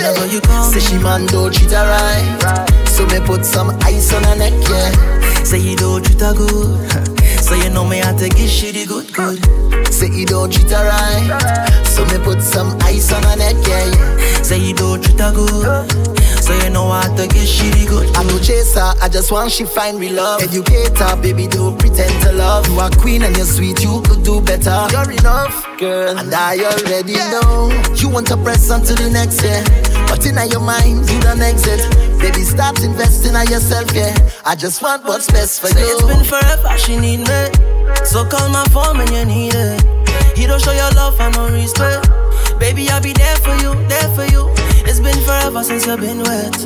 I you call Say she man don't treat her right. So me put some ice on her neck, yeah. Say you don't treat her good. So you know me, I take this shitty good, good. Say you don't treat her right. So me put some ice on her neck, yeah. Say you don't treat her good. So you know I take it shitty good. I'm no chaser, I just want she find real love. Educator, baby, don't pretend to love. You are queen and you're sweet, you could do better. You're enough, girl. And I already yeah. know you want to press on to the next, yeah. But in your mind, you don't exit. Baby, start investing in yourself, yeah. I just want what's best for Say you. It's been forever, she need me. So call my phone when you need it. You don't show your love and no respect. Baby, I'll be there for you, there for you. It's been forever since you've been wet.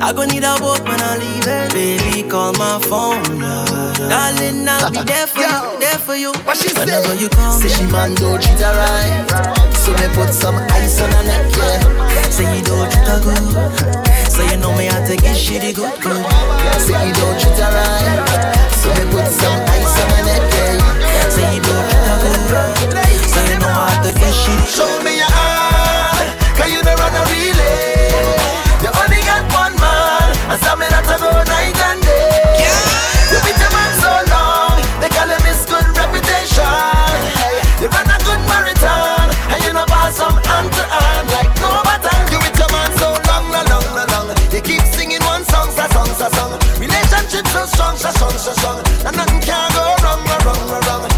I gon' need a boat when I leave it. Baby, call my phone, love. Darling, I'll be there for you, there for you. What she Whenever say? you come, say she man don't treat her right. So me put some ice on her neck, yeah. Say you don't treat her good. So you know me, I take it shitty good, good. Say you don't treat her right. So me put some ice on my neck, yeah. Say you don't treat her good. So you know I take it shitty good. song, so song, so song. And nothing can go wrong, wrong, wrong.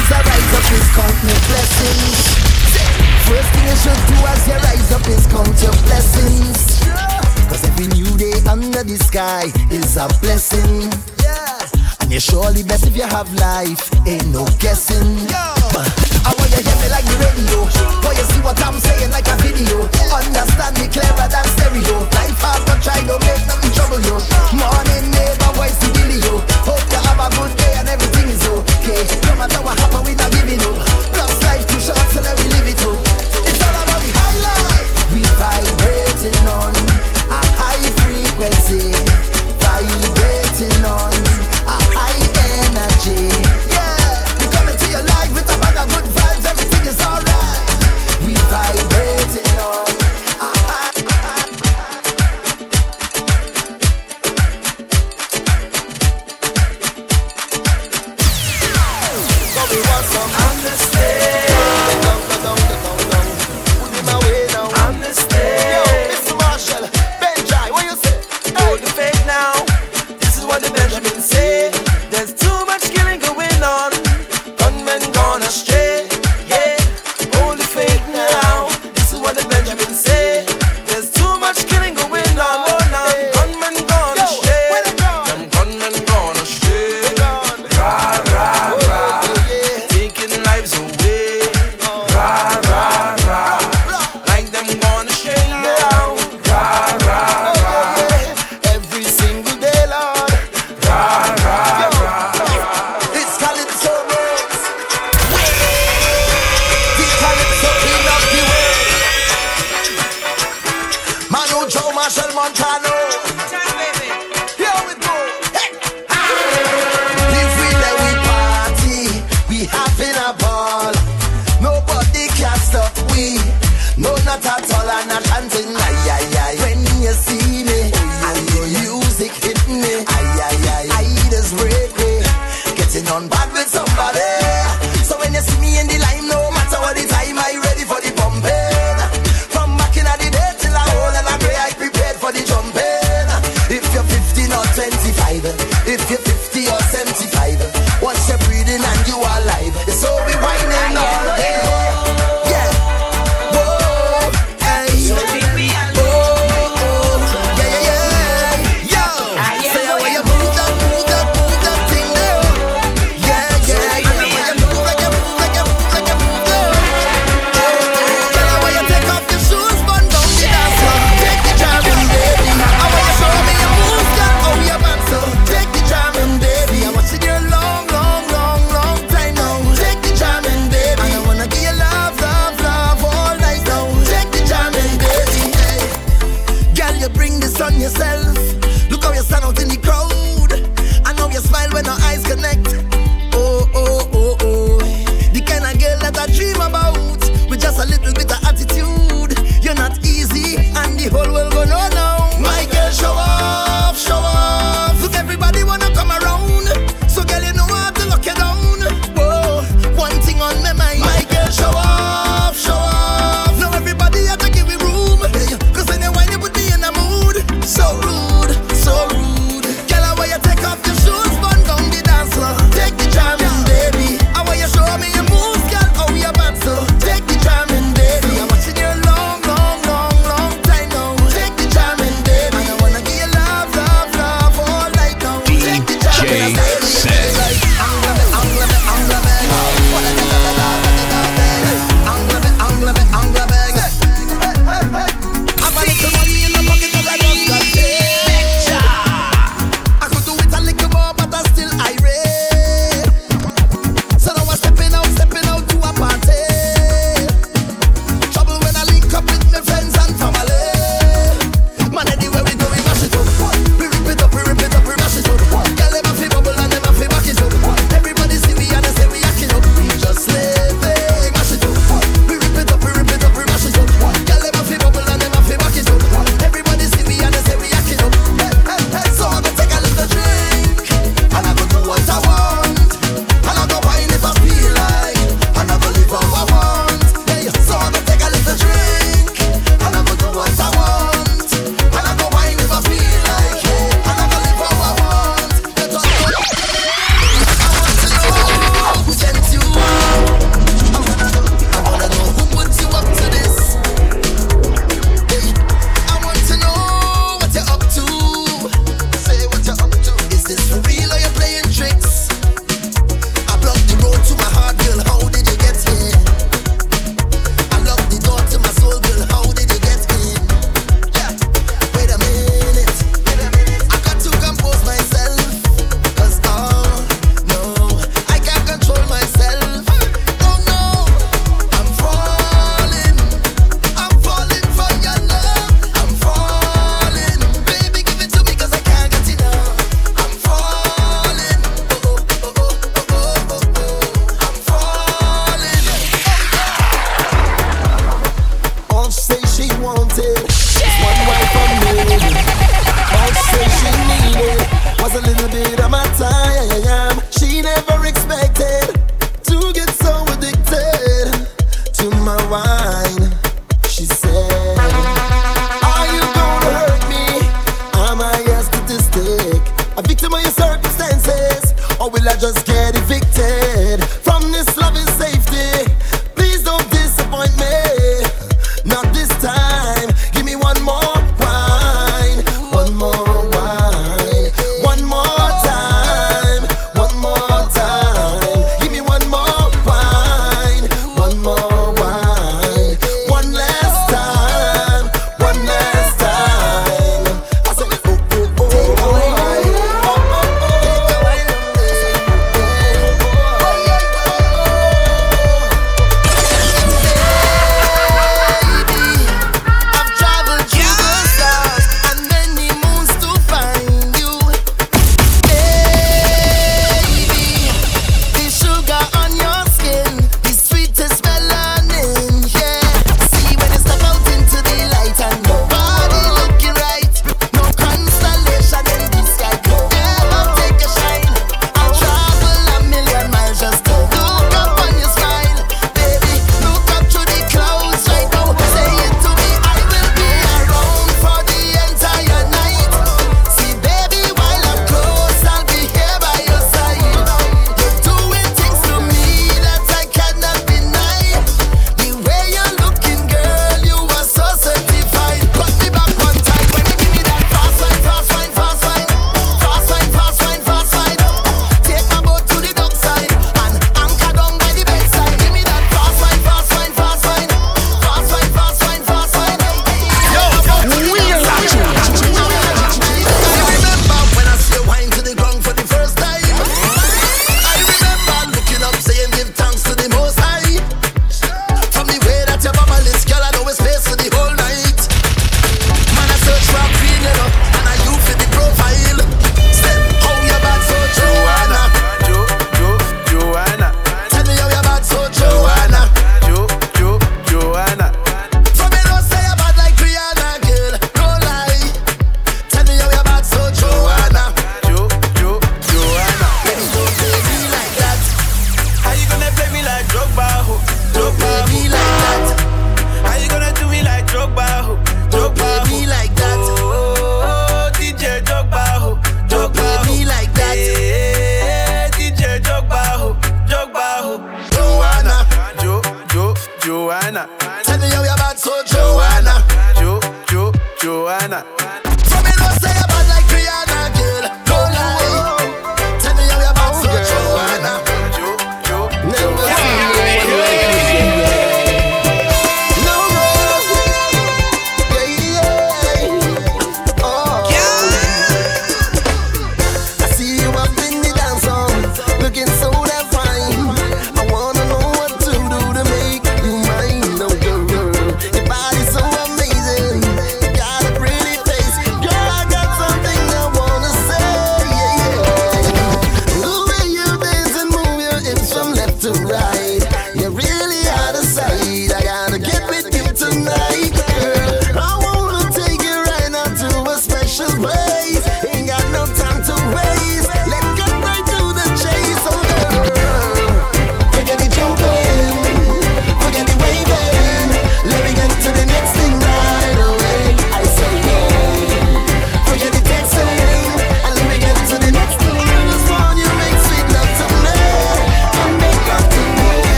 As I rise up is count my blessings. First thing you should do as you rise up is count your blessings. Cause every new day under the sky is a blessing. And you're surely best if you have life, ain't no guessing. I want you hear me like the radio. For you see what I'm saying like a video. Understand me clearer than stereo. Life hard but try to make nothing trouble you. Morning neighbor, voice to you. Hope you have a good day and everything is No matter what happen, we not giving up. Plus life too short, so let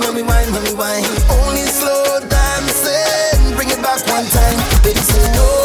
wine, when wine, when we wine. Only slow dancing, bring it back one time. Baby, say no.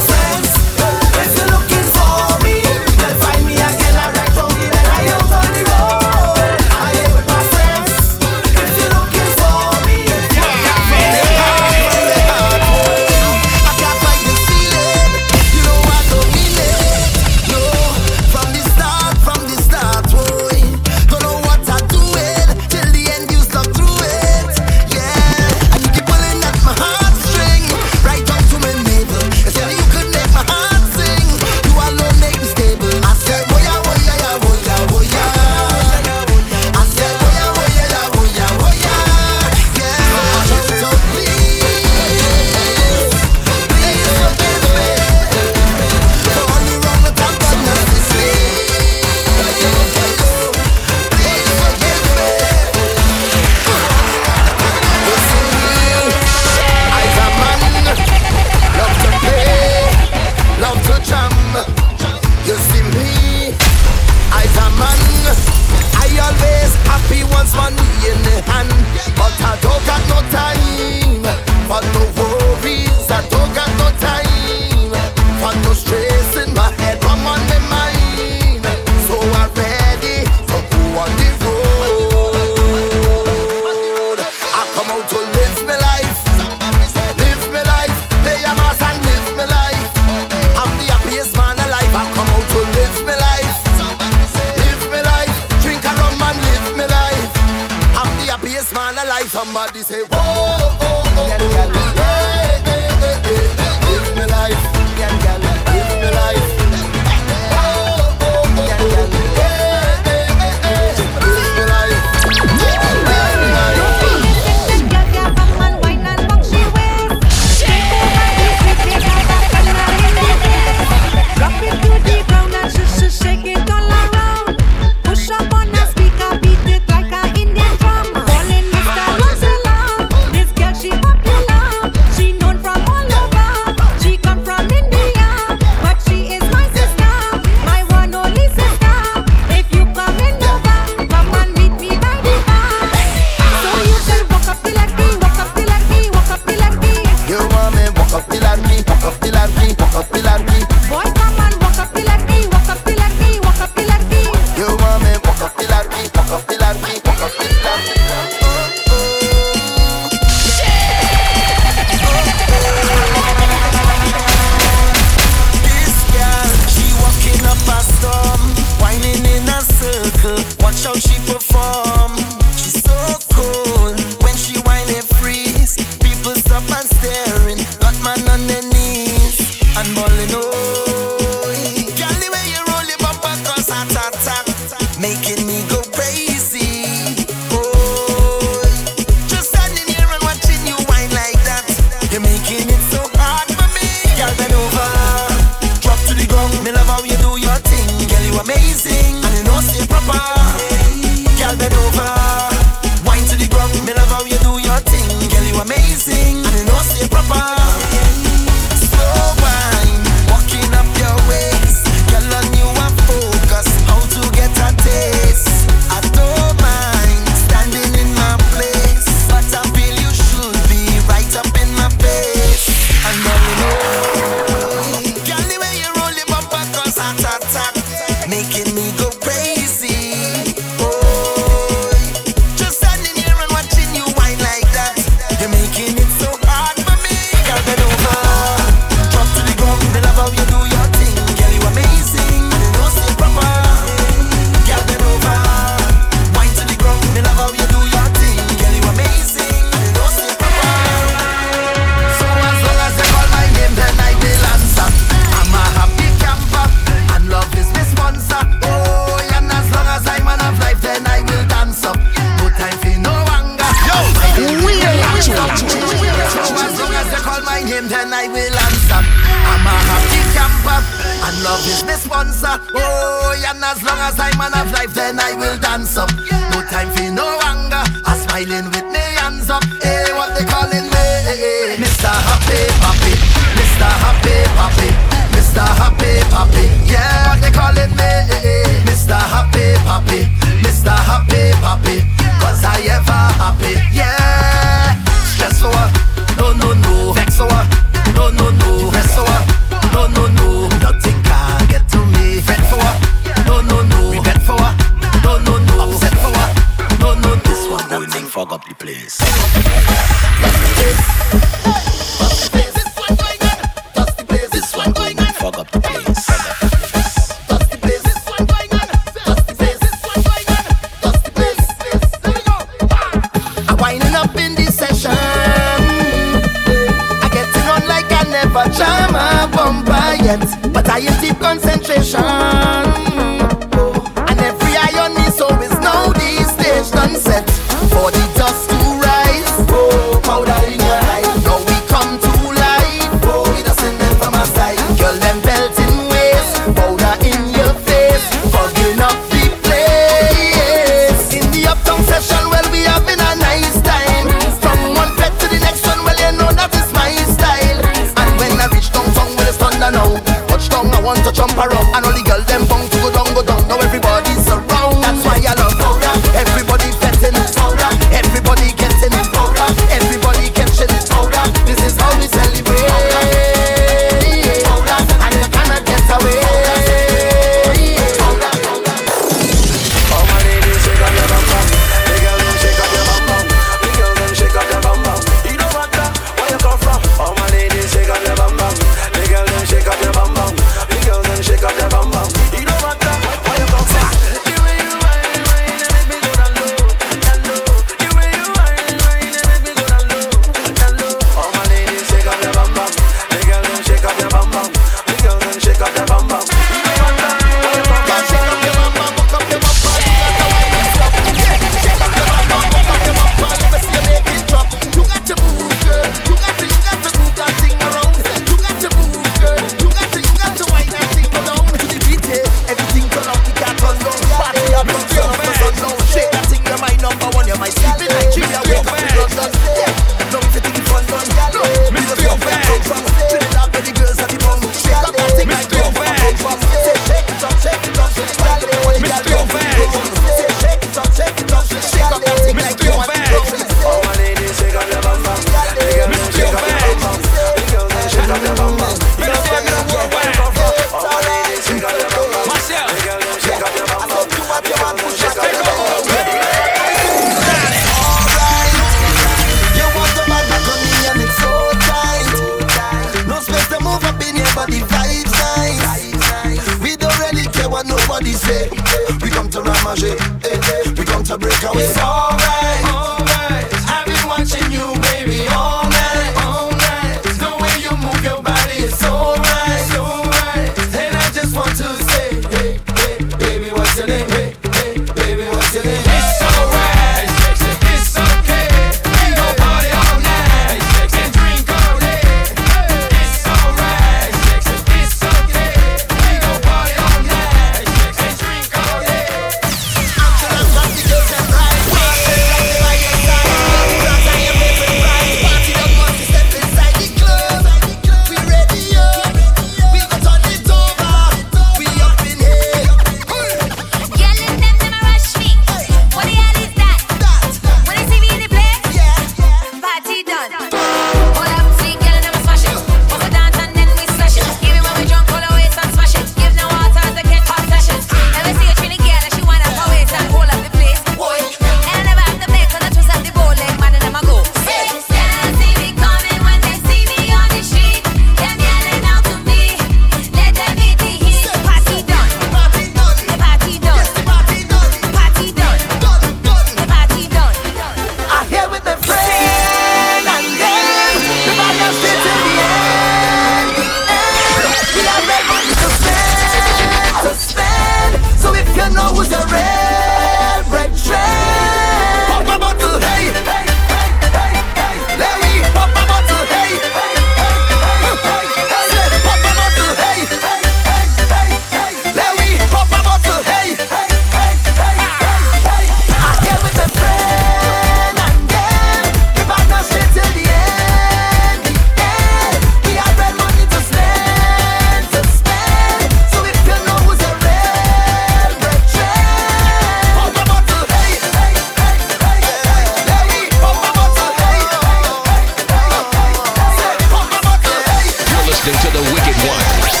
Get one.